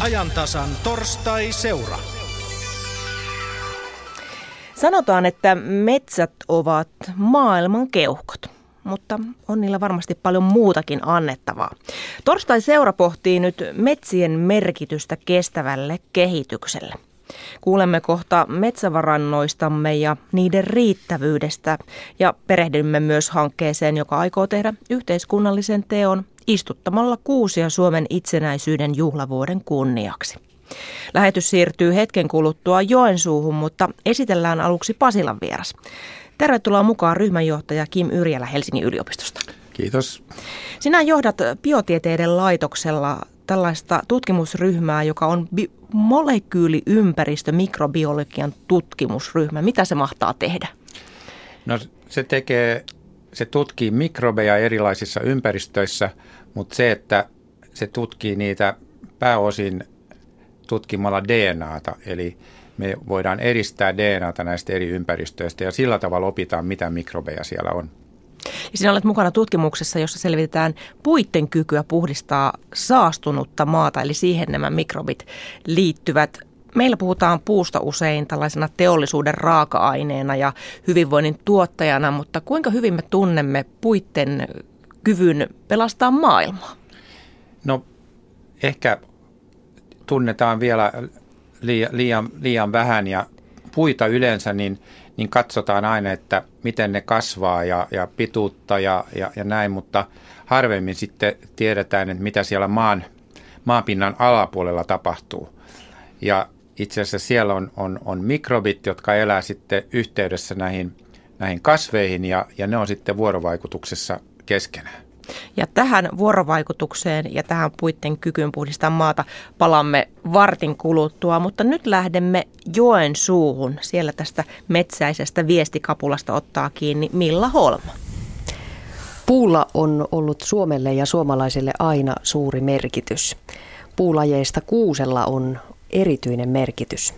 ajantasan torstai-seura. Sanotaan, että metsät ovat maailman keuhkot, mutta on niillä varmasti paljon muutakin annettavaa. Torstai-seura pohtii nyt metsien merkitystä kestävälle kehitykselle. Kuulemme kohta metsävarannoistamme ja niiden riittävyydestä ja perehdymme myös hankkeeseen, joka aikoo tehdä yhteiskunnallisen teon istuttamalla kuusia Suomen itsenäisyyden juhlavuoden kunniaksi. Lähetys siirtyy hetken kuluttua Joensuuhun, mutta esitellään aluksi Pasilan vieras. Tervetuloa mukaan ryhmänjohtaja Kim Yrjälä Helsingin yliopistosta. Kiitos. Sinä johdat biotieteiden laitoksella tällaista tutkimusryhmää, joka on bi- molekyyliympäristö mikrobiologian tutkimusryhmä. Mitä se mahtaa tehdä? No se tekee, se tutkii mikrobeja erilaisissa ympäristöissä, mutta se, että se tutkii niitä pääosin tutkimalla DNAta, eli me voidaan eristää DNAta näistä eri ympäristöistä ja sillä tavalla opitaan, mitä mikrobeja siellä on. Ja sinä olet mukana tutkimuksessa, jossa selvitetään puitten kykyä puhdistaa saastunutta maata, eli siihen nämä mikrobit liittyvät. Meillä puhutaan puusta usein tällaisena teollisuuden raaka-aineena ja hyvinvoinnin tuottajana, mutta kuinka hyvin me tunnemme puitten kyvyn pelastaa maailmaa? No ehkä tunnetaan vielä liian, liian, liian vähän ja puita yleensä, niin, niin katsotaan aina, että miten ne kasvaa ja, ja pituutta ja, ja, ja näin, mutta harvemmin sitten tiedetään, että mitä siellä maan, maapinnan alapuolella tapahtuu. Ja itse asiassa siellä on, on, on mikrobit, jotka elää sitten yhteydessä näihin, näihin kasveihin ja, ja ne on sitten vuorovaikutuksessa keskenään. Ja tähän vuorovaikutukseen ja tähän puitten kykyyn puhdistaa maata palamme vartin kuluttua, mutta nyt lähdemme joen suuhun. Siellä tästä metsäisestä viestikapulasta ottaa kiinni Milla Holma. Puulla on ollut Suomelle ja suomalaisille aina suuri merkitys. Puulajeista kuusella on erityinen merkitys.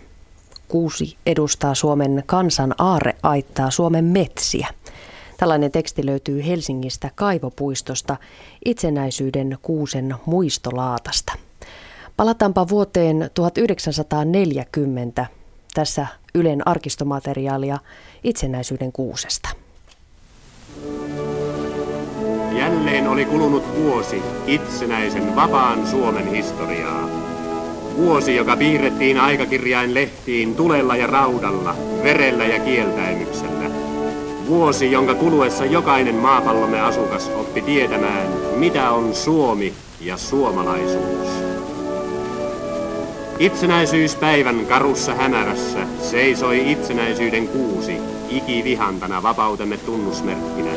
Kuusi edustaa Suomen kansan aarreaittaa Suomen metsiä – Tällainen teksti löytyy Helsingistä Kaivopuistosta itsenäisyyden kuusen muistolaatasta. Palataanpa vuoteen 1940 tässä Ylen arkistomateriaalia itsenäisyyden kuusesta. Jälleen oli kulunut vuosi itsenäisen vapaan Suomen historiaa. Vuosi, joka piirrettiin aikakirjain lehtiin tulella ja raudalla, verellä ja kieltäimyksellä. Vuosi, jonka kuluessa jokainen maapallomme asukas oppi tietämään, mitä on Suomi ja suomalaisuus. Itsenäisyyspäivän karussa hämärässä seisoi itsenäisyyden kuusi, ikivihantana vapautemme tunnusmerkkinä.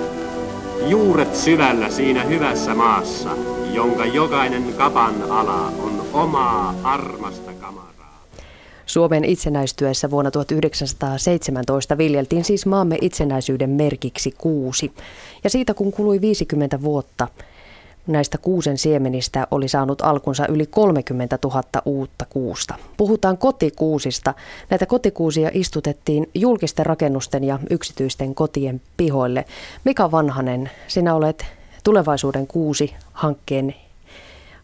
Juuret syvällä siinä hyvässä maassa, jonka jokainen kapan ala on omaa armasta kamaa. Suomen itsenäistyessä vuonna 1917 viljeltiin siis maamme itsenäisyyden merkiksi kuusi. Ja siitä kun kului 50 vuotta, näistä kuusen siemenistä oli saanut alkunsa yli 30 000 uutta kuusta. Puhutaan kotikuusista. Näitä kotikuusia istutettiin julkisten rakennusten ja yksityisten kotien pihoille. Mika Vanhanen, sinä olet tulevaisuuden kuusi hankkeen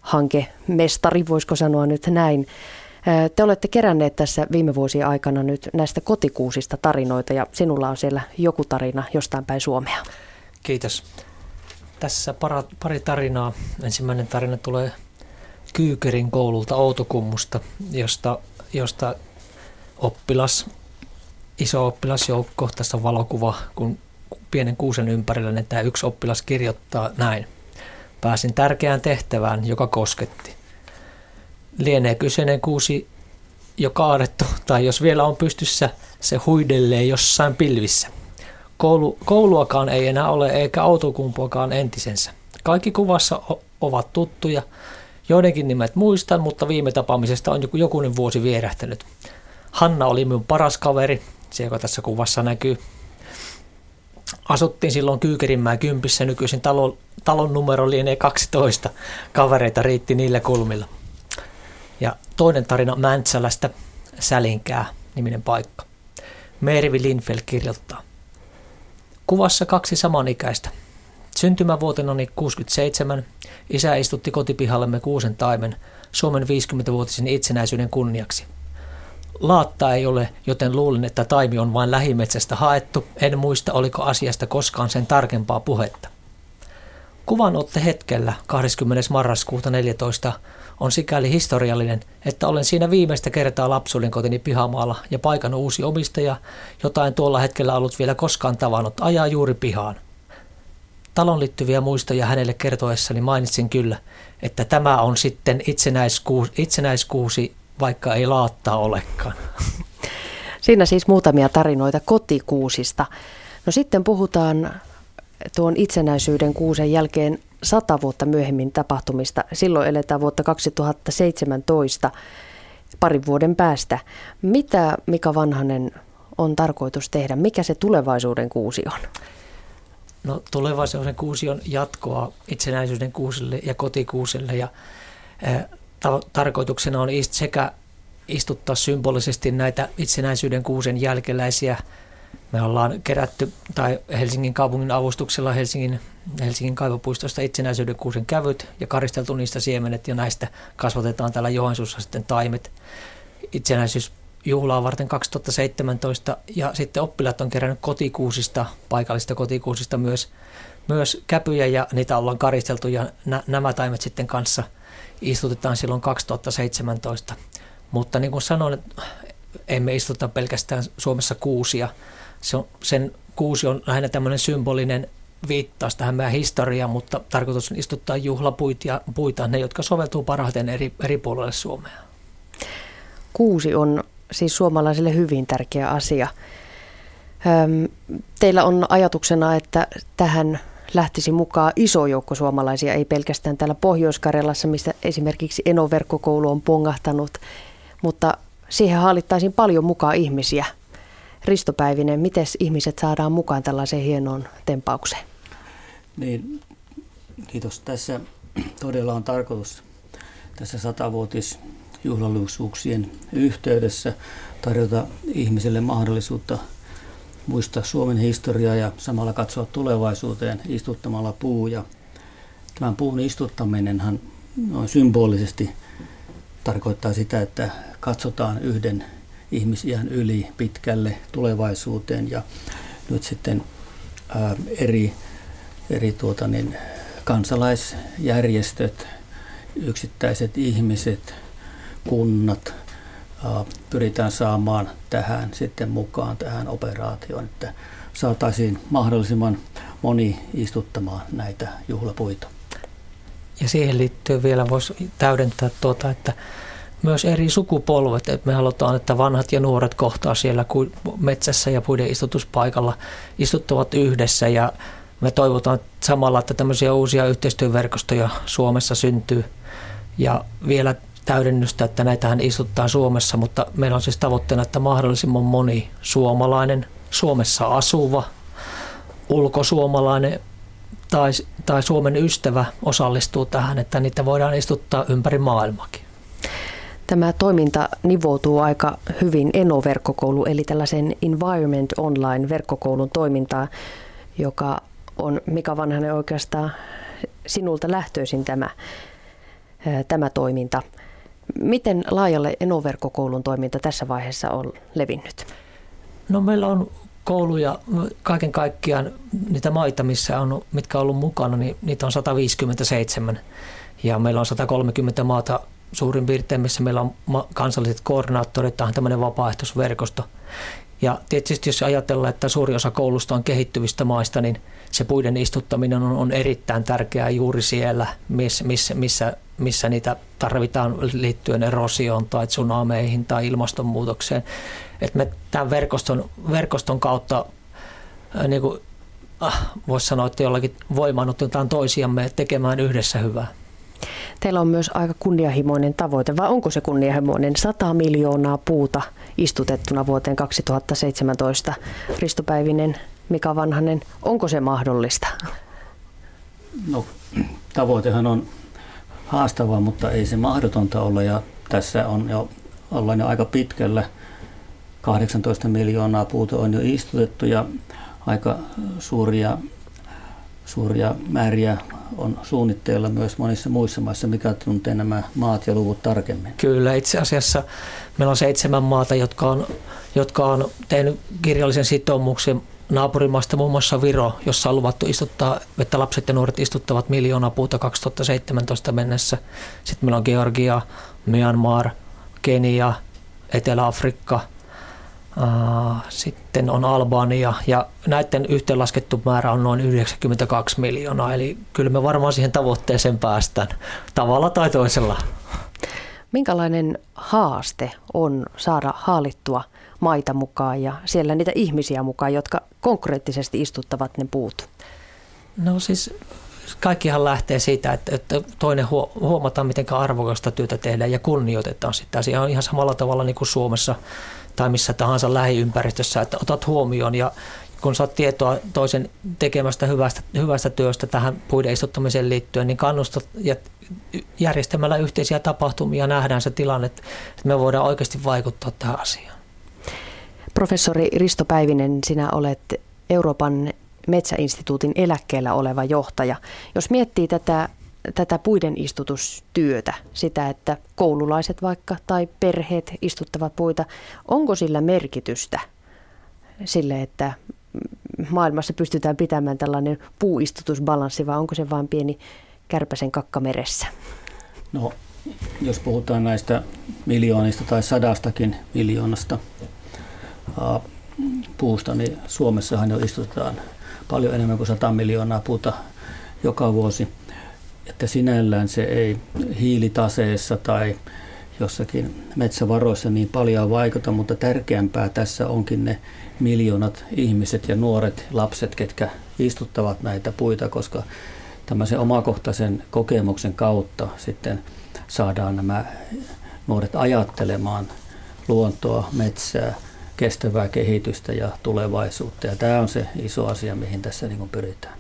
hankemestari, voisiko sanoa nyt näin. Te olette keränneet tässä viime vuosien aikana nyt näistä kotikuusista tarinoita ja sinulla on siellä joku tarina jostain päin Suomea. Kiitos. Tässä para, pari tarinaa. Ensimmäinen tarina tulee Kyykerin koululta Outokummusta, josta, josta oppilas, iso oppilasjoukko, tässä on valokuva, kun pienen kuusen ympärillä, niin tämä yksi oppilas kirjoittaa näin. Pääsin tärkeään tehtävään, joka kosketti lienee kyseinen kuusi jo kaadettu, tai jos vielä on pystyssä, se huidellee jossain pilvissä. Koulu, kouluakaan ei enää ole, eikä autokumpuakaan entisensä. Kaikki kuvassa ovat tuttuja. Joidenkin nimet muistan, mutta viime tapaamisesta on joku jokunen vuosi vierähtänyt. Hanna oli minun paras kaveri, se joka tässä kuvassa näkyy. Asuttiin silloin Kyykerinmää kympissä, nykyisin talon, talon numero lienee 12. Kavereita riitti niillä kulmilla. Ja toinen tarina Mäntsälästä, Sälinkää niminen paikka. Mervi Linfeld kirjoittaa. Kuvassa kaksi samanikäistä. Syntymävuotenani 67 isä istutti kotipihallemme kuusen taimen Suomen 50-vuotisen itsenäisyyden kunniaksi. Laatta ei ole, joten luulin, että taimi on vain lähimetsästä haettu. En muista, oliko asiasta koskaan sen tarkempaa puhetta. Kuvanotte hetkellä 20. marraskuuta 14 on sikäli historiallinen, että olen siinä viimeistä kertaa lapsuuden kotini pihamaalla ja paikan uusi omistaja, jota en tuolla hetkellä ollut vielä koskaan tavannut, ajaa juuri pihaan. Talon liittyviä muistoja hänelle kertoessani mainitsin kyllä, että tämä on sitten itsenäiskuusi, itsenäiskuusi vaikka ei laattaa olekaan. Siinä siis muutamia tarinoita kotikuusista. No sitten puhutaan tuon itsenäisyyden kuusen jälkeen sata vuotta myöhemmin tapahtumista. Silloin eletään vuotta 2017 parin vuoden päästä. Mitä Mika Vanhanen on tarkoitus tehdä? Mikä se tulevaisuuden kuusi on? No tulevaisuuden kuusi on jatkoa itsenäisyyden kuusille ja kotikuusille ja ta- tarkoituksena on sekä istuttaa symbolisesti näitä itsenäisyyden kuusen jälkeläisiä. Me ollaan kerätty, tai Helsingin kaupungin avustuksella Helsingin, Helsingin kaivopuistosta itsenäisyyden kuusen kävyt ja karisteltu niistä siemenet ja näistä kasvatetaan täällä Joensuussa sitten taimet itsenäisyysjuhlaa varten 2017 ja sitten oppilaat on kerännyt kotikuusista, paikallista kotikuusista myös, myös käpyjä ja niitä ollaan karisteltu ja nä, nämä taimet sitten kanssa – istutetaan silloin 2017. Mutta niin kuin sanoin, emme istuta pelkästään Suomessa kuusia. Se on, sen kuusi on lähinnä tämmöinen symbolinen viittaus tähän meidän historiaan, mutta tarkoitus on istuttaa juhlapuita, puita, ne, jotka soveltuu parhaiten eri, eri puolille Suomea. Kuusi on siis suomalaisille hyvin tärkeä asia. Teillä on ajatuksena, että tähän lähtisi mukaan iso joukko suomalaisia, ei pelkästään täällä Pohjois-Karjalassa, missä esimerkiksi Eno-verkkokoulu on pongahtanut, mutta siihen haalittaisiin paljon mukaan ihmisiä. Ristopäivinen, miten ihmiset saadaan mukaan tällaiseen hienoon tempaukseen? Niin, kiitos. Tässä todella on tarkoitus tässä satavuotisjuhlallisuuksien yhteydessä tarjota ihmisille mahdollisuutta – muistaa Suomen historiaa ja samalla katsoa tulevaisuuteen istuttamalla puu. Ja tämän puun istuttaminenhan noin symbolisesti tarkoittaa sitä, että katsotaan yhden ihmisiän yli pitkälle tulevaisuuteen ja nyt sitten ää, eri, eri tuota niin, kansalaisjärjestöt, yksittäiset ihmiset, kunnat, pyritään saamaan tähän sitten mukaan tähän operaatioon, että saataisiin mahdollisimman moni istuttamaan näitä juhlapuita. Ja siihen liittyen vielä voisi täydentää tuota, että myös eri sukupolvet, että me halutaan, että vanhat ja nuoret kohtaa siellä metsässä ja puiden istutuspaikalla istuttavat yhdessä ja me toivotaan samalla, että tämmöisiä uusia yhteistyöverkostoja Suomessa syntyy. Ja vielä täydennystä, että näitähän istuttaa Suomessa, mutta meillä on siis tavoitteena, että mahdollisimman moni suomalainen, Suomessa asuva, ulkosuomalainen tai, tai Suomen ystävä osallistuu tähän, että niitä voidaan istuttaa ympäri maailmakin. Tämä toiminta nivoutuu aika hyvin Eno-verkkokoulu, eli tällaisen Environment Online-verkkokoulun toimintaa, joka on Mika Vanhanen oikeastaan sinulta lähtöisin tämä, tämä toiminta. Miten laajalle Enoverkkokoulun toiminta tässä vaiheessa on levinnyt? No meillä on kouluja, kaiken kaikkiaan niitä maita, missä on, mitkä on ollut mukana, niin niitä on 157. Ja meillä on 130 maata suurin piirtein, missä meillä on kansalliset koordinaattorit, tämä on tämmöinen vapaaehtoisverkosto. Ja tietysti jos ajatellaan, että suuri osa koulusta on kehittyvistä maista, niin se puiden istuttaminen on, on erittäin tärkeää juuri siellä, missä, missä, missä, missä niitä tarvitaan liittyen erosioon tai tsunameihin tai ilmastonmuutokseen. Et me tämän verkoston, verkoston kautta niin kuin, äh, voisi sanoa, että jollakin voimaannutetaan toisiamme tekemään yhdessä hyvää. Teillä on myös aika kunnianhimoinen tavoite, vai onko se kunnianhimoinen 100 miljoonaa puuta istutettuna vuoteen 2017? Ristopäivinen, Mika Vanhanen, onko se mahdollista? No, tavoitehan on haastava, mutta ei se mahdotonta ole ja tässä on jo, ollaan jo aika pitkällä. 18 miljoonaa puuta on jo istutettu ja aika suuria suuria määriä on suunnitteilla myös monissa muissa maissa. Mikä tuntee nämä maat ja luvut tarkemmin? Kyllä, itse asiassa meillä on seitsemän maata, jotka on, jotka on tehnyt kirjallisen sitoumuksen naapurimaasta muun muassa Viro, jossa on luvattu istuttaa, että lapset ja nuoret istuttavat miljoonaa puuta 2017 mennessä. Sitten meillä on Georgia, Myanmar, Kenia, Etelä-Afrikka, sitten on Albania ja näiden yhteenlaskettu määrä on noin 92 miljoonaa, eli kyllä me varmaan siihen tavoitteeseen päästään tavalla tai toisella. Minkälainen haaste on saada haalittua maita mukaan ja siellä niitä ihmisiä mukaan, jotka konkreettisesti istuttavat ne puut? No siis kaikkihan lähtee siitä, että, että toinen huomataan, miten arvokasta työtä tehdään ja kunnioitetaan sitä. Asia on ihan samalla tavalla niin kuin Suomessa tai missä tahansa lähiympäristössä, että otat huomioon ja kun saat tietoa toisen tekemästä hyvästä, hyvästä työstä tähän puiden istuttamiseen liittyen, niin kannustat ja järjestämällä yhteisiä tapahtumia nähdään se tilanne, että me voidaan oikeasti vaikuttaa tähän asiaan. Professori Risto Päivinen, sinä olet Euroopan metsäinstituutin eläkkeellä oleva johtaja. Jos miettii tätä, tätä puiden istutustyötä, sitä, että koululaiset vaikka tai perheet istuttavat puita, onko sillä merkitystä sille, että maailmassa pystytään pitämään tällainen puuistutusbalanssi vai onko se vain pieni kärpäsen kakka meressä? No, jos puhutaan näistä miljoonista tai sadastakin miljoonasta puusta, niin Suomessahan jo istutetaan paljon enemmän kuin 100 miljoonaa puuta joka vuosi. Että sinällään se ei hiilitaseessa tai jossakin metsävaroissa niin paljon vaikuta, mutta tärkeämpää tässä onkin ne miljoonat ihmiset ja nuoret lapset, ketkä istuttavat näitä puita, koska tämmöisen omakohtaisen kokemuksen kautta sitten saadaan nämä nuoret ajattelemaan luontoa, metsää, kestävää kehitystä ja tulevaisuutta. Ja tämä on se iso asia, mihin tässä niin pyritään.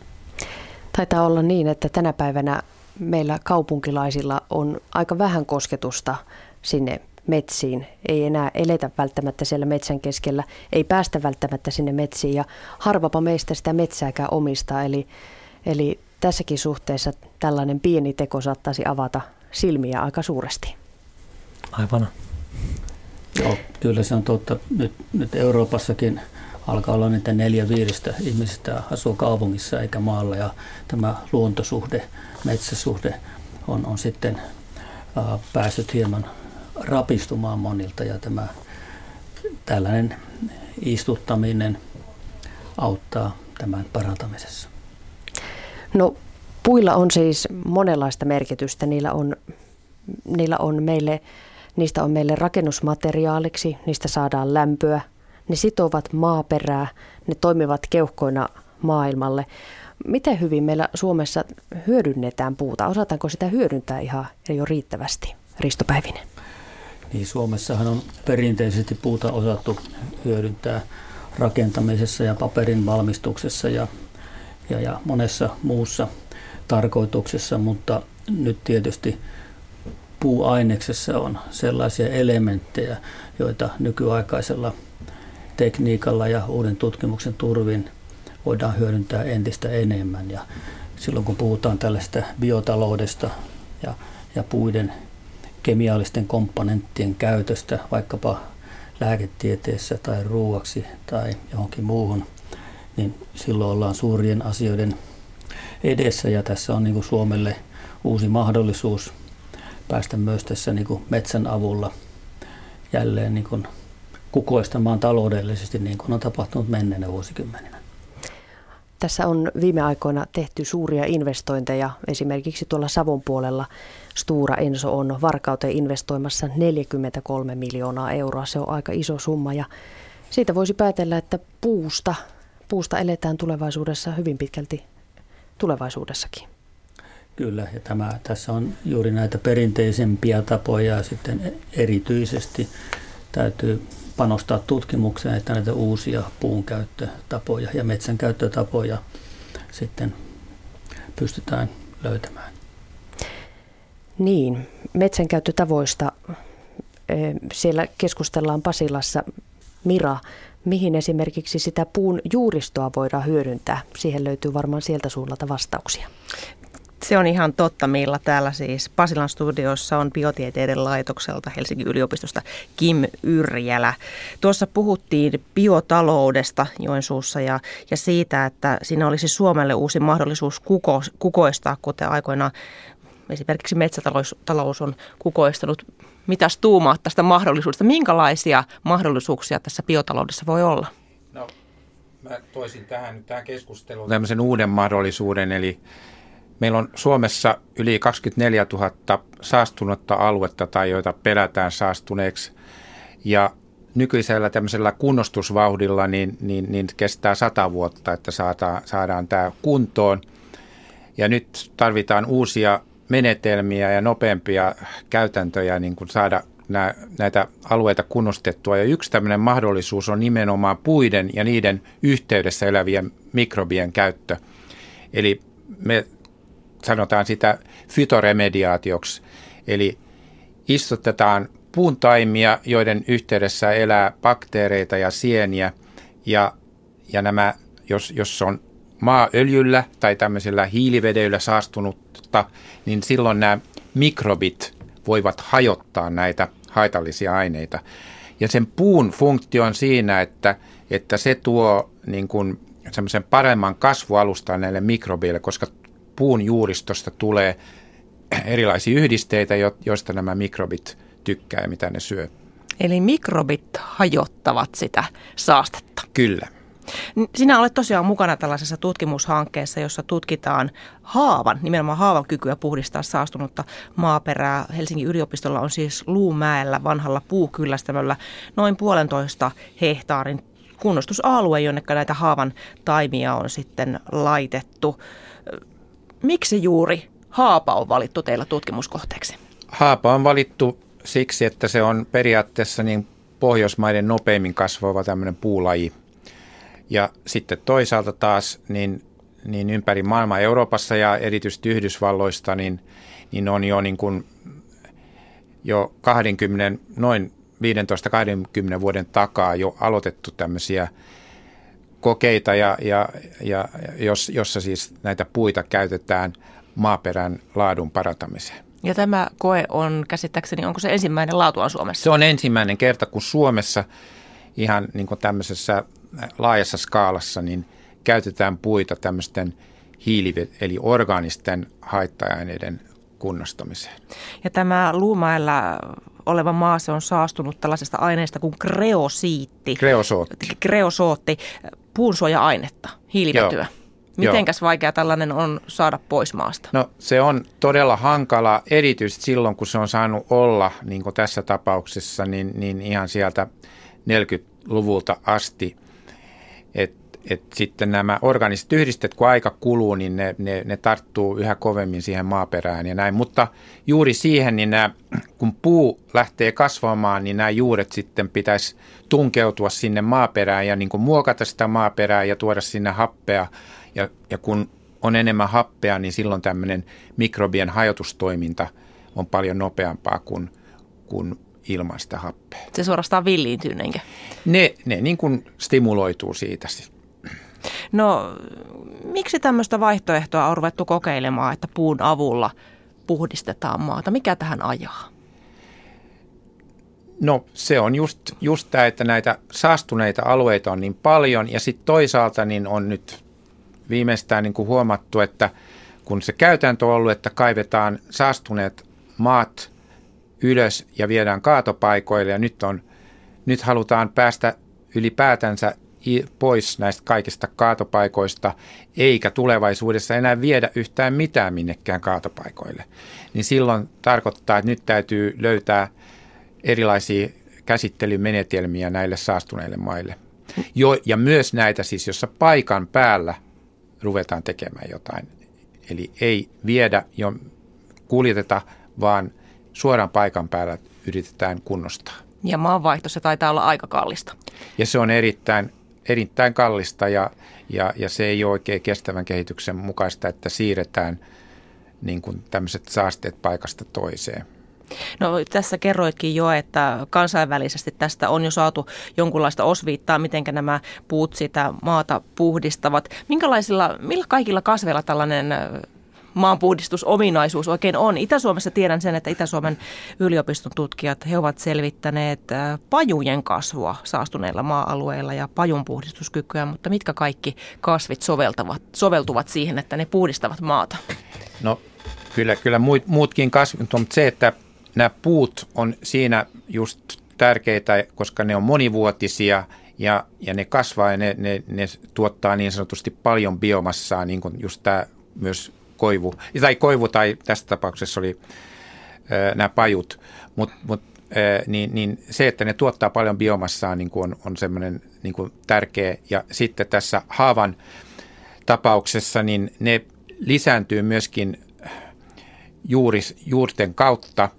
Taitaa olla niin, että tänä päivänä meillä kaupunkilaisilla on aika vähän kosketusta sinne metsiin. Ei enää eletä välttämättä siellä metsän keskellä, ei päästä välttämättä sinne metsiin ja harvapa meistä sitä metsääkään omistaa. Eli, eli tässäkin suhteessa tällainen pieni teko saattaisi avata silmiä aika suuresti. Aivan. Joo, kyllä se on totta. Nyt, nyt Euroopassakin alkaa olla niitä neljä viidestä ihmisistä asuu kaupungissa eikä maalla ja tämä luontosuhde, metsäsuhde on, on sitten äh, päässyt hieman rapistumaan monilta ja tämä tällainen istuttaminen auttaa tämän parantamisessa. No puilla on siis monenlaista merkitystä. Niillä on, niillä on meille, niistä on meille rakennusmateriaaliksi, niistä saadaan lämpöä, ne sitovat maaperää, ne toimivat keuhkoina maailmalle. Miten hyvin meillä Suomessa hyödynnetään puuta? Osataanko sitä hyödyntää ihan jo riittävästi? Risto Päivinen. Niin Suomessahan on perinteisesti puuta osattu hyödyntää rakentamisessa ja paperin valmistuksessa ja, ja, ja monessa muussa tarkoituksessa, mutta nyt tietysti puuaineksessa on sellaisia elementtejä, joita nykyaikaisella tekniikalla ja uuden tutkimuksen turvin voidaan hyödyntää entistä enemmän. Ja silloin kun puhutaan tällaista biotaloudesta ja, ja puiden kemiallisten komponenttien käytöstä vaikkapa lääketieteessä tai ruuaksi tai johonkin muuhun, niin silloin ollaan suurien asioiden edessä ja tässä on niin kuin Suomelle uusi mahdollisuus päästä myös tässä niin kuin metsän avulla jälleen niin kuin kukoistamaan taloudellisesti niin kuin on tapahtunut menneenä vuosikymmeninä. Tässä on viime aikoina tehty suuria investointeja. Esimerkiksi tuolla Savon puolella Stura Enso on varkauteen investoimassa 43 miljoonaa euroa. Se on aika iso summa ja siitä voisi päätellä, että puusta, puusta eletään tulevaisuudessa hyvin pitkälti tulevaisuudessakin. Kyllä, ja tämä, tässä on juuri näitä perinteisempiä tapoja ja sitten erityisesti täytyy panostaa tutkimukseen, että näitä uusia puun käyttötapoja ja metsän käyttötapoja sitten pystytään löytämään. Niin, metsänkäyttötavoista siellä keskustellaan Pasilassa Mira, mihin esimerkiksi sitä puun juuristoa voidaan hyödyntää? Siihen löytyy varmaan sieltä suunnalta vastauksia. Se on ihan totta. Meillä täällä siis Pasilan studiossa on biotieteiden laitokselta Helsingin yliopistosta Kim Yrjälä. Tuossa puhuttiin biotaloudesta Joensuussa ja, ja siitä, että siinä olisi Suomelle uusi mahdollisuus kuko, kukoistaa, kuten aikoinaan esimerkiksi metsätalous on kukoistanut. Mitäs tuumaat tästä mahdollisuudesta? Minkälaisia mahdollisuuksia tässä biotaloudessa voi olla? No, mä toisin tähän, tähän keskusteluun tämmöisen uuden mahdollisuuden, eli Meillä on Suomessa yli 24 000 saastunutta aluetta tai joita pelätään saastuneeksi. Ja nykyisellä tämmöisellä kunnostusvauhdilla niin, niin, niin kestää sata vuotta, että saadaan, saadaan tämä kuntoon. Ja nyt tarvitaan uusia menetelmiä ja nopeampia käytäntöjä niin kuin saada nää, näitä alueita kunnostettua. Ja yksi tämmöinen mahdollisuus on nimenomaan puiden ja niiden yhteydessä elävien mikrobien käyttö. Eli me sanotaan sitä fytoremediaatioksi, eli istutetaan puuntaimia, joiden yhteydessä elää bakteereita ja sieniä, ja, ja nämä, jos, jos on maaöljyllä tai tämmöisellä hiilivedellä saastunutta, niin silloin nämä mikrobit voivat hajottaa näitä haitallisia aineita. Ja sen puun funktio on siinä, että, että se tuo niin kuin semmoisen paremman kasvualustan näille mikrobeille, koska puun juuristosta tulee erilaisia yhdisteitä, joista nämä mikrobit tykkää ja mitä ne syö. Eli mikrobit hajottavat sitä saastetta. Kyllä. Sinä olet tosiaan mukana tällaisessa tutkimushankkeessa, jossa tutkitaan haavan, nimenomaan haavan kykyä puhdistaa saastunutta maaperää. Helsingin yliopistolla on siis Luumäellä vanhalla puukyllästämöllä noin puolentoista hehtaarin kunnostusalue, jonne näitä haavan taimia on sitten laitettu. Miksi juuri Haapa on valittu teillä tutkimuskohteeksi? Haapa on valittu siksi, että se on periaatteessa niin Pohjoismaiden nopeimmin kasvava tämmöinen puulaji. Ja sitten toisaalta taas niin, niin ympäri maailmaa Euroopassa ja erityisesti Yhdysvalloista niin, niin on jo, niin kuin, jo 20, noin 15-20 vuoden takaa jo aloitettu tämmöisiä kokeita, ja, ja, ja, jos, jossa siis näitä puita käytetään maaperän laadun parantamiseen. Ja tämä koe on käsittääkseni, onko se ensimmäinen laatuaan Suomessa? Se on ensimmäinen kerta, kun Suomessa ihan niin kuin tämmöisessä laajassa skaalassa niin käytetään puita tämmöisten hiili- eli orgaanisten haitta-aineiden kunnostamiseen. Ja tämä Luumaella oleva maa, se on saastunut tällaisesta aineesta kuin kreosiitti. Kreosootti. Kreosootti puunsuoja-ainetta, hiilivetyä. Joo. Mitenkäs vaikea tällainen on saada pois maasta? No se on todella hankala, erityisesti silloin kun se on saanut olla, niin kuin tässä tapauksessa, niin, niin ihan sieltä 40-luvulta asti. Et, et sitten nämä organiset yhdistet, kun aika kuluu, niin ne, ne, ne tarttuu yhä kovemmin siihen maaperään ja näin. Mutta juuri siihen, niin nämä, kun puu lähtee kasvamaan, niin nämä juuret sitten pitäisi tunkeutua sinne maaperään ja niin kuin muokata sitä maaperää ja tuoda sinne happea. Ja, ja kun on enemmän happea, niin silloin tämmöinen mikrobien hajotustoiminta on paljon nopeampaa kuin, kuin ilman sitä happea. Se suorastaan villiintyy? Ne, ne niin kuin stimuloituu siitä. No, miksi tämmöistä vaihtoehtoa on ruvettu kokeilemaan, että puun avulla puhdistetaan maata? Mikä tähän ajaa? No se on just, just tämä, että näitä saastuneita alueita on niin paljon ja sitten toisaalta niin on nyt viimeistään niin kuin huomattu, että kun se käytäntö on ollut, että kaivetaan saastuneet maat ylös ja viedään kaatopaikoille ja nyt, on, nyt halutaan päästä ylipäätänsä pois näistä kaikista kaatopaikoista, eikä tulevaisuudessa enää viedä yhtään mitään minnekään kaatopaikoille. Niin silloin tarkoittaa, että nyt täytyy löytää – erilaisia käsittelymenetelmiä näille saastuneille maille. Jo, ja myös näitä siis, jossa paikan päällä ruvetaan tekemään jotain. Eli ei viedä jo kuljeteta, vaan suoraan paikan päällä yritetään kunnostaa. Ja maanvaihto se taitaa olla aika kallista. Ja se on erittäin, erittäin kallista ja, ja, ja se ei ole oikein kestävän kehityksen mukaista, että siirretään niin kuin tämmöiset saasteet paikasta toiseen. No tässä kerroitkin jo, että kansainvälisesti tästä on jo saatu jonkunlaista osviittaa, miten nämä puut sitä maata puhdistavat. Minkälaisilla, millä kaikilla kasveilla tällainen maanpuhdistusominaisuus oikein on. Itä-Suomessa tiedän sen, että Itä-Suomen yliopiston tutkijat, he ovat selvittäneet pajujen kasvua saastuneilla maa-alueilla ja pajun puhdistuskykyä, mutta mitkä kaikki kasvit soveltavat, soveltuvat siihen, että ne puhdistavat maata? No kyllä, kyllä muutkin kasvit, mutta se, että nämä puut on siinä just tärkeitä, koska ne on monivuotisia ja, ja ne kasvaa ja ne, ne, ne tuottaa niin sanotusti paljon biomassaa, niin kuin just tämä myös koivu, tai koivu tai tässä tapauksessa oli ää, nämä pajut, mutta mut, niin, niin se, että ne tuottaa paljon biomassaa niin kuin on, on semmoinen niin kuin tärkeä. Ja sitten tässä haavan tapauksessa, niin ne lisääntyy myöskin juuris, juurten kautta,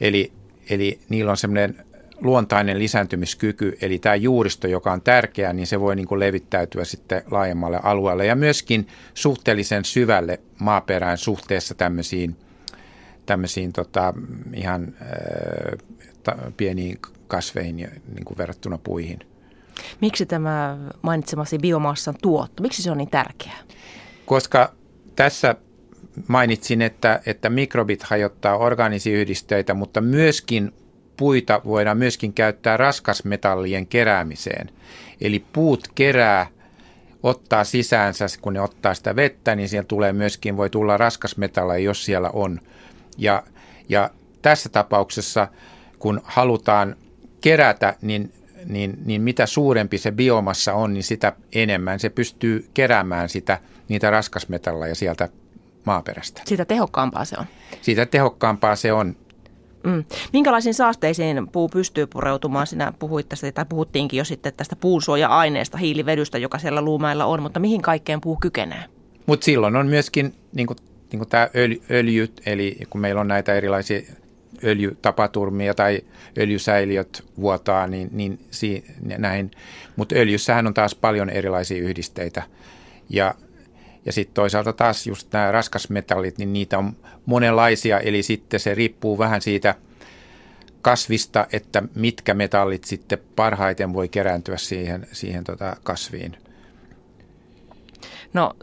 eli, eli niillä on semmoinen luontainen lisääntymiskyky, eli tämä juuristo, joka on tärkeä, niin se voi niin kuin levittäytyä sitten laajemmalle alueelle ja myöskin suhteellisen syvälle maaperään suhteessa tämmöisiin, tämmöisiin tota, ihan äh, ta, pieniin kasveihin niin kuin verrattuna puihin. Miksi tämä mainitsemasi biomassan tuotto, miksi se on niin tärkeää? Koska tässä mainitsin, että, että mikrobit hajottaa organisiyhdisteitä, mutta myöskin puita voidaan myöskin käyttää raskasmetallien keräämiseen. Eli puut kerää, ottaa sisäänsä, kun ne ottaa sitä vettä, niin siellä tulee myöskin, voi tulla raskasmetalleja, jos siellä on. Ja, ja tässä tapauksessa, kun halutaan kerätä, niin, niin, niin mitä suurempi se biomassa on, niin sitä enemmän se pystyy keräämään sitä, niitä raskasmetalleja sieltä maaperästä. Sitä tehokkaampaa se on. Siitä tehokkaampaa se on. Mm. Minkälaisiin saasteisiin puu pystyy pureutumaan? Sinä puhuit tästä, tai puhuttiinkin jo sitten tästä puunsuoja-aineesta, hiilivedystä, joka siellä luumailla on, mutta mihin kaikkeen puu kykenee? Mutta silloin on myöskin niin kuin, niin kuin tämä öljy, öljyt, eli kun meillä on näitä erilaisia öljytapaturmia tai öljysäiliöt vuotaa, niin, niin si, näin. Mutta öljyssähän on taas paljon erilaisia yhdisteitä. Ja, ja sitten toisaalta taas just nämä raskasmetallit, niin niitä on monenlaisia, eli sitten se riippuu vähän siitä kasvista, että mitkä metallit sitten parhaiten voi kerääntyä siihen, siihen tota kasviin. No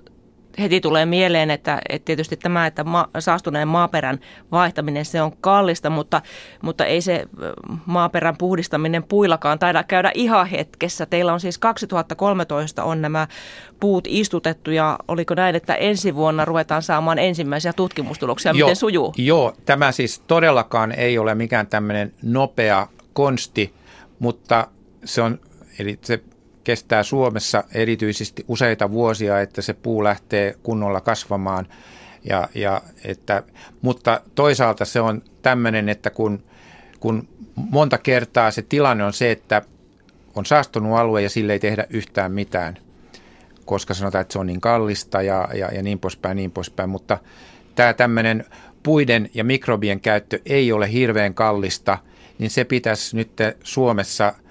heti tulee mieleen, että, että tietysti tämä, että ma, saastuneen maaperän vaihtaminen, se on kallista, mutta, mutta ei se maaperän puhdistaminen puillakaan taida käydä ihan hetkessä. Teillä on siis 2013 on nämä puut istutettu ja oliko näin, että ensi vuonna ruvetaan saamaan ensimmäisiä tutkimustuloksia, joo, miten sujuu? Joo, tämä siis todellakaan ei ole mikään tämmöinen nopea konsti, mutta se on, eli se kestää Suomessa erityisesti useita vuosia, että se puu lähtee kunnolla kasvamaan. Ja, ja että, mutta toisaalta se on tämmöinen, että kun, kun monta kertaa se tilanne on se, että on saastunut alue ja sille ei tehdä yhtään mitään, koska sanotaan, että se on niin kallista ja, ja, ja niin poispäin, niin poispäin. Mutta tämä tämmöinen puiden ja mikrobien käyttö ei ole hirveän kallista, niin se pitäisi nyt Suomessa –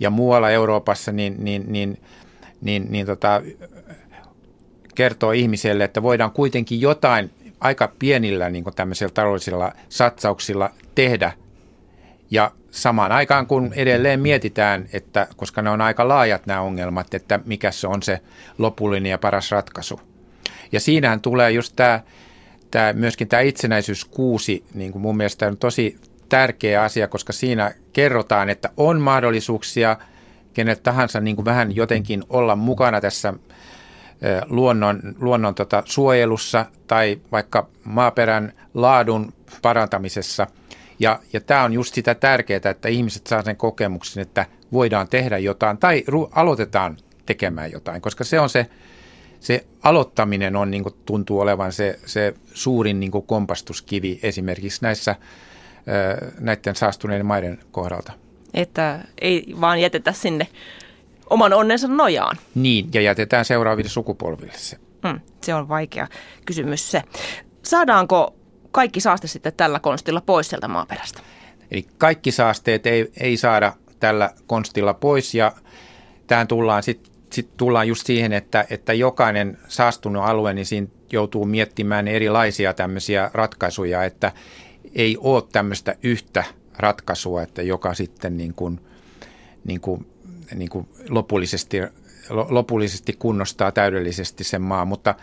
ja muualla Euroopassa, niin, niin, niin, niin, niin tota, kertoo ihmiselle, että voidaan kuitenkin jotain aika pienillä niin tämmöisillä taloudellisilla satsauksilla tehdä. Ja samaan aikaan kun edelleen mietitään, että koska ne on aika laajat nämä ongelmat, että mikä se on se lopullinen ja paras ratkaisu. Ja siinähän tulee just tämä, tämä myöskin tämä itsenäisyys kuusi, niin kuin mun mielestä on tosi tärkeä asia, koska siinä kerrotaan, että on mahdollisuuksia kenet tahansa niin kuin vähän jotenkin olla mukana tässä luonnon, luonnon tota, suojelussa tai vaikka maaperän laadun parantamisessa. Ja, ja tämä on just sitä tärkeää, että ihmiset saa sen kokemuksen, että voidaan tehdä jotain tai ru- aloitetaan tekemään jotain, koska se on se, se aloittaminen on, niin kuin tuntuu olevan se, se suurin niin kuin kompastuskivi esimerkiksi näissä näiden saastuneiden maiden kohdalta. Että ei vaan jätetä sinne oman onnensa nojaan. Niin, ja jätetään seuraaville sukupolville se. Mm, se on vaikea kysymys se. Saadaanko kaikki saaste sitten tällä konstilla pois sieltä maaperästä? Eli kaikki saasteet ei, ei saada tällä konstilla pois ja tähän tullaan sitten sit tullaan just siihen, että, että jokainen saastunut alue, niin siinä joutuu miettimään erilaisia tämmöisiä ratkaisuja, että ei ole tämmöistä yhtä ratkaisua, että joka sitten niin kuin, niin kuin, niin kuin lopullisesti, lopullisesti kunnostaa täydellisesti sen maan, mutta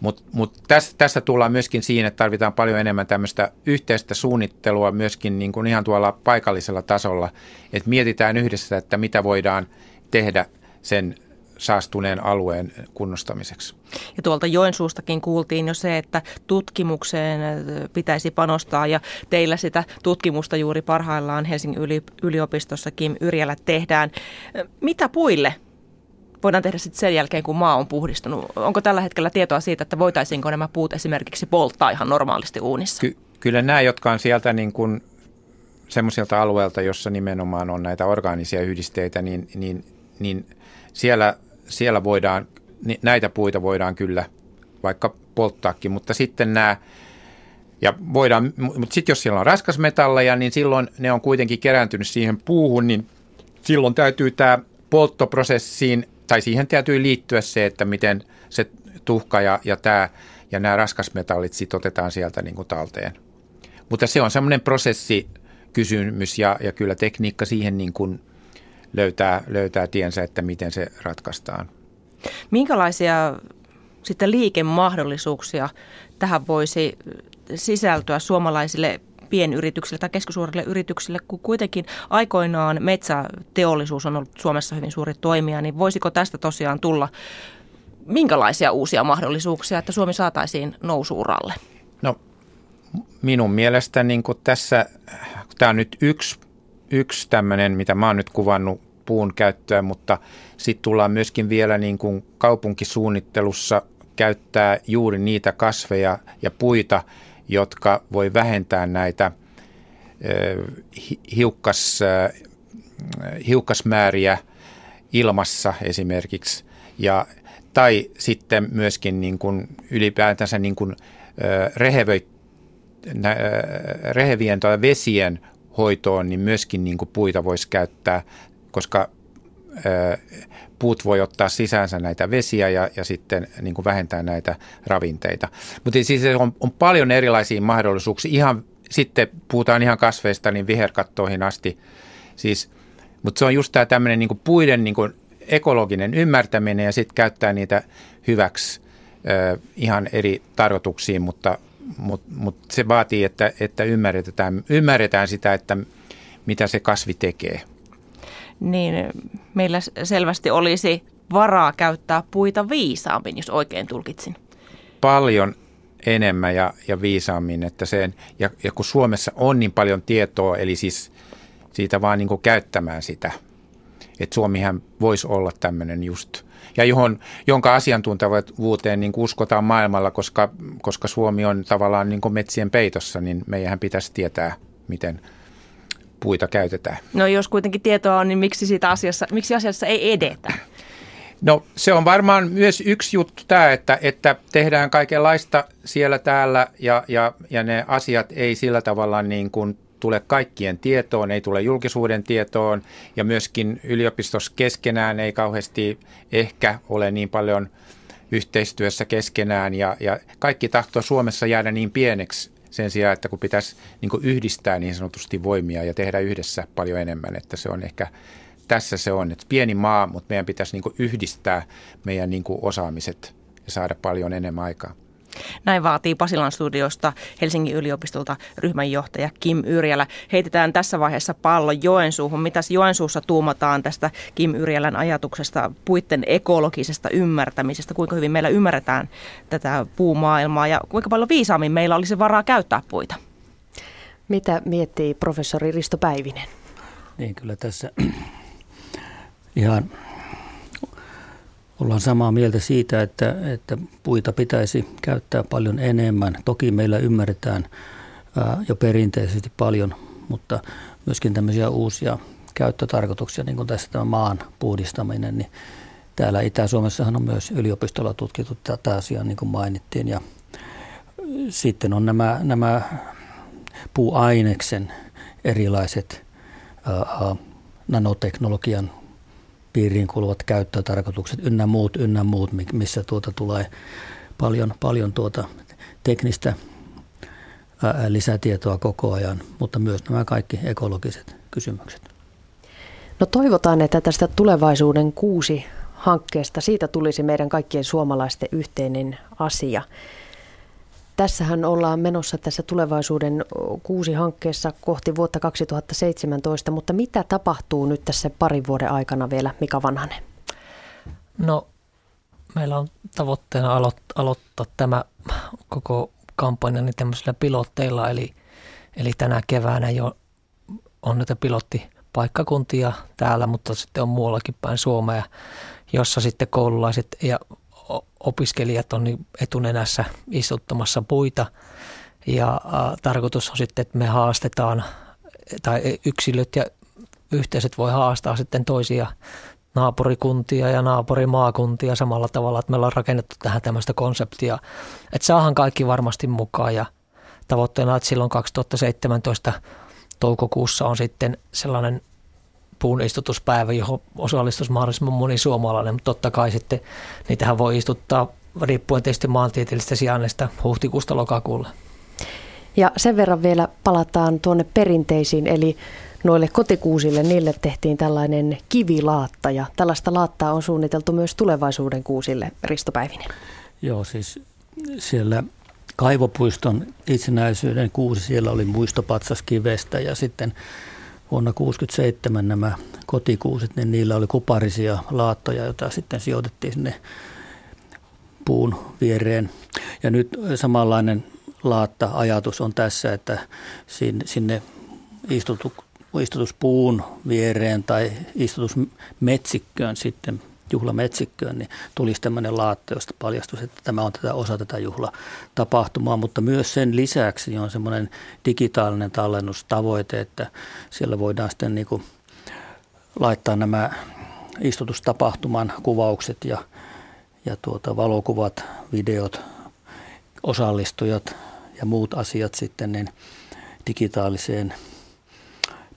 mutta mut tässä, tässä tullaan myöskin siihen, että tarvitaan paljon enemmän tämmöistä yhteistä suunnittelua myöskin niin kuin ihan tuolla paikallisella tasolla, että mietitään yhdessä, että mitä voidaan tehdä sen saastuneen alueen kunnostamiseksi. Ja tuolta Joensuustakin kuultiin jo se, että tutkimukseen pitäisi panostaa ja teillä sitä tutkimusta juuri parhaillaan Helsingin yliopistossa Kim Yrjälä tehdään. Mitä puille voidaan tehdä sitten sen jälkeen, kun maa on puhdistunut? Onko tällä hetkellä tietoa siitä, että voitaisiinko nämä puut esimerkiksi polttaa ihan normaalisti uunissa? Ky- kyllä nämä, jotka on sieltä niin kuin semmoisilta alueilta, jossa nimenomaan on näitä orgaanisia yhdisteitä, niin, niin, niin siellä, siellä voidaan, näitä puita voidaan kyllä vaikka polttaakin, mutta sitten nämä, ja voidaan, mutta sitten jos siellä on raskasmetalleja, niin silloin ne on kuitenkin kerääntynyt siihen puuhun, niin silloin täytyy tämä polttoprosessiin tai siihen täytyy liittyä se, että miten se tuhka ja, ja, tämä, ja nämä raskasmetallit sit otetaan sieltä niin kuin talteen. Mutta se on semmoinen prosessikysymys ja, ja kyllä tekniikka siihen niin kuin löytää, löytää tiensä, että miten se ratkaistaan. Minkälaisia sitten liikemahdollisuuksia tähän voisi sisältyä suomalaisille pienyrityksille tai keskisuurille yrityksille, kun kuitenkin aikoinaan metsäteollisuus on ollut Suomessa hyvin suuri toimija, niin voisiko tästä tosiaan tulla minkälaisia uusia mahdollisuuksia, että Suomi saataisiin nousuuralle? No minun mielestä niin tässä, tämä on nyt yksi, yksi tämmöinen, mitä mä oon nyt kuvannut puun käyttöä, mutta sitten tullaan myöskin vielä niin kuin kaupunkisuunnittelussa käyttää juuri niitä kasveja ja puita, jotka voi vähentää näitä hiukkas, hiukkasmääriä ilmassa esimerkiksi. Ja, tai sitten myöskin niin kuin ylipäätänsä niin kuin rehevien tai vesien hoitoon, niin myöskin niin kuin puita voisi käyttää, koska puut voi ottaa sisäänsä näitä vesiä ja, ja sitten niin kuin vähentää näitä ravinteita. Mutta siis on, on paljon erilaisia mahdollisuuksia. Ihan, sitten puhutaan ihan kasveista, niin viherkattoihin asti. Siis, mutta se on just tämä tämmöinen niin puiden niin kuin ekologinen ymmärtäminen ja sitten käyttää niitä hyväksi ihan eri tarkoituksiin, mutta, mutta, mutta se vaatii, että, että ymmärretään, ymmärretään sitä, että mitä se kasvi tekee niin meillä selvästi olisi varaa käyttää puita viisaammin, jos oikein tulkitsin. Paljon enemmän ja, ja viisaammin. Että sen, ja, ja kun Suomessa on niin paljon tietoa, eli siis siitä vaan niin käyttämään sitä, että Suomihan voisi olla tämmöinen just, ja johon, jonka asiantuntevuuteen niin uskotaan maailmalla, koska, koska Suomi on tavallaan niin metsien peitossa, niin meidän pitäisi tietää, miten – puita käytetään. No jos kuitenkin tietoa on, niin miksi, siitä asiassa, miksi asiassa ei edetä? No se on varmaan myös yksi juttu tämä, että, että tehdään kaikenlaista siellä täällä ja, ja, ja ne asiat ei sillä tavalla niin kuin tule kaikkien tietoon, ei tule julkisuuden tietoon ja myöskin yliopistossa keskenään ei kauheasti ehkä ole niin paljon yhteistyössä keskenään ja, ja kaikki tahtoo Suomessa jäädä niin pieneksi, sen sijaan, että kun pitäisi niin kuin yhdistää niin sanotusti voimia ja tehdä yhdessä paljon enemmän, että se on ehkä tässä se on, että pieni maa, mutta meidän pitäisi niin kuin yhdistää meidän niin kuin osaamiset ja saada paljon enemmän aikaa. Näin vaatii Pasilan studiosta Helsingin yliopistolta ryhmänjohtaja Kim Yrjälä. Heitetään tässä vaiheessa pallo Joensuuhun. Mitäs Joensuussa tuumataan tästä Kim Yrjälän ajatuksesta puitten ekologisesta ymmärtämisestä? Kuinka hyvin meillä ymmärretään tätä puumaailmaa ja kuinka paljon viisaammin meillä olisi varaa käyttää puita? Mitä miettii professori Risto Päivinen? Niin kyllä tässä ihan ollaan samaa mieltä siitä, että, että puita pitäisi käyttää paljon enemmän. Toki meillä ymmärretään ää, jo perinteisesti paljon, mutta myöskin tämmöisiä uusia käyttötarkoituksia, niin kuin tässä tämä maan puhdistaminen, niin täällä Itä-Suomessahan on myös yliopistolla tutkittu tätä asiaa, niin kuin mainittiin. Ja sitten on nämä, nämä puuaineksen erilaiset ää, nanoteknologian piiriin kuuluvat käyttötarkoitukset ynnä muut, ynnä muut, missä tuota tulee paljon, paljon tuota teknistä lisätietoa koko ajan, mutta myös nämä kaikki ekologiset kysymykset. No toivotaan, että tästä tulevaisuuden kuusi hankkeesta siitä tulisi meidän kaikkien suomalaisten yhteinen asia. Tässähän ollaan menossa tässä tulevaisuuden kuusi hankkeessa kohti vuotta 2017, mutta mitä tapahtuu nyt tässä parin vuoden aikana vielä, Mika Vanhanen? No, meillä on tavoitteena aloittaa tämä koko kampanja niin tämmöisillä pilotteilla, eli, eli tänä keväänä jo on näitä pilottipaikkakuntia täällä, mutta sitten on muuallakin päin Suomea, jossa sitten koululaiset ja opiskelijat on niin etunenässä istuttamassa puita. Ja tarkoitus on sitten, että me haastetaan, tai yksilöt ja yhteisöt voi haastaa sitten toisia naapurikuntia ja naapurimaakuntia samalla tavalla, että me ollaan rakennettu tähän tämmöistä konseptia, että saahan kaikki varmasti mukaan ja tavoitteena, että silloin 2017 toukokuussa on sitten sellainen puun istutuspäivä, johon osallistuisi mahdollisimman moni suomalainen, mutta totta kai sitten niitähän voi istuttaa riippuen tietysti maantieteellisestä sijainnista huhtikuusta lokakuulle. Ja sen verran vielä palataan tuonne perinteisiin, eli noille kotikuusille, niille tehtiin tällainen kivilaatta ja tällaista laattaa on suunniteltu myös tulevaisuuden kuusille, Risto Päivinen. Joo, siis siellä Kaivopuiston itsenäisyyden kuusi, siellä oli muistopatsas kivestä ja sitten vuonna 1967 nämä kotikuuset, niin niillä oli kuparisia laattoja, joita sitten sijoitettiin sinne puun viereen. Ja nyt samanlainen laatta-ajatus on tässä, että sinne istutu, istutuspuun viereen tai istutusmetsikköön sitten juhlametsikköön, niin tulisi tämmöinen laatto, josta paljastus, että tämä on tätä osa tätä juhlatapahtumaa, mutta myös sen lisäksi on semmoinen digitaalinen tallennustavoite, että siellä voidaan sitten niin kuin laittaa nämä istutustapahtuman kuvaukset ja, ja tuota, valokuvat, videot, osallistujat ja muut asiat sitten niin digitaaliseen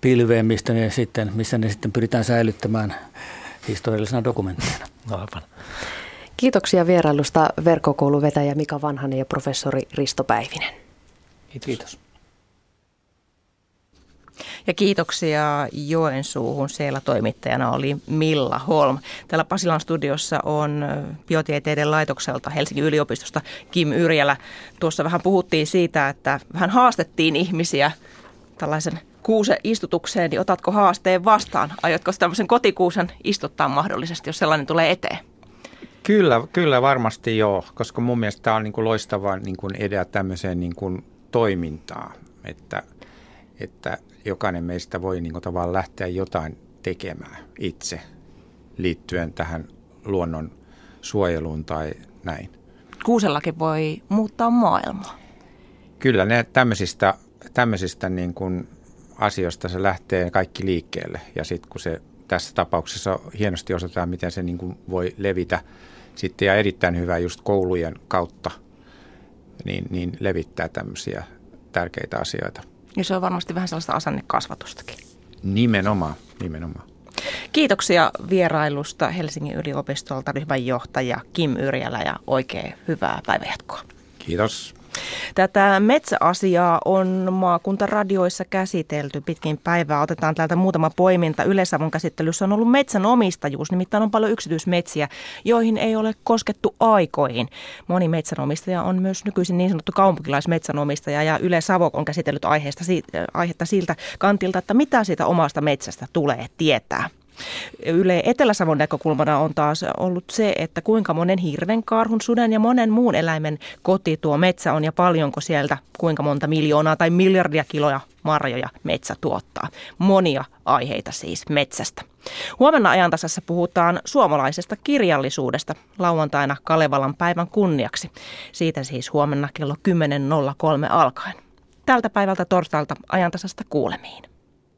pilveen, mistä ne sitten, missä ne sitten pyritään säilyttämään historiallisena dokumentteina. No, aivan. Kiitoksia vierailusta verkkokouluvetäjä Mika Vanhanen ja professori Risto Päivinen. Kiitos. Ja kiitoksia Joensuuhun. Siellä toimittajana oli Milla Holm. Täällä Pasilan studiossa on biotieteiden laitokselta Helsingin yliopistosta Kim Yrjälä. Tuossa vähän puhuttiin siitä, että vähän haastettiin ihmisiä tällaisen kuusen istutukseen, niin otatko haasteen vastaan? Aiotko tämmöisen kotikuusen istuttaa mahdollisesti, jos sellainen tulee eteen? Kyllä, kyllä varmasti joo, koska mun mielestä tämä on niin kuin loistava niin kuin idea tämmöiseen niin kuin toimintaan, että, että jokainen meistä voi niin kuin tavallaan lähteä jotain tekemään itse liittyen tähän luonnon suojeluun tai näin. Kuusellakin voi muuttaa maailmaa. Kyllä ne tämmöisistä, tämmöisistä niin kuin asioista se lähtee kaikki liikkeelle ja sitten kun se tässä tapauksessa hienosti osataan, miten se niin kuin voi levitä sitten ja erittäin hyvä just koulujen kautta niin, niin levittää tämmöisiä tärkeitä asioita. Ja se on varmasti vähän sellaista asennekasvatustakin. Nimenomaan, nimenomaan. Kiitoksia vierailusta Helsingin yliopistolta ryhmänjohtaja Kim Yrjälä ja oikein hyvää päivänjatkoa. Kiitos. Tätä metsäasiaa on maakuntaradioissa käsitelty pitkin päivää. Otetaan täältä muutama poiminta. Yleisavun käsittelyssä on ollut metsänomistajuus, nimittäin on paljon yksityismetsiä, joihin ei ole koskettu aikoihin. Moni metsänomistaja on myös nykyisin niin sanottu kaupunkilaismetsänomistaja ja Yle Savo on käsitellyt aiheesta, aihetta siltä kantilta, että mitä siitä omasta metsästä tulee tietää. Yle Etelä-Savon näkökulmana on taas ollut se, että kuinka monen hirven, karhun, suden ja monen muun eläimen koti tuo metsä on ja paljonko sieltä, kuinka monta miljoonaa tai miljardia kiloja marjoja metsä tuottaa. Monia aiheita siis metsästä. Huomenna ajantasassa puhutaan suomalaisesta kirjallisuudesta lauantaina Kalevalan päivän kunniaksi. Siitä siis huomenna kello 10.03 alkaen. Tältä päivältä torstailta ajantasasta kuulemiin.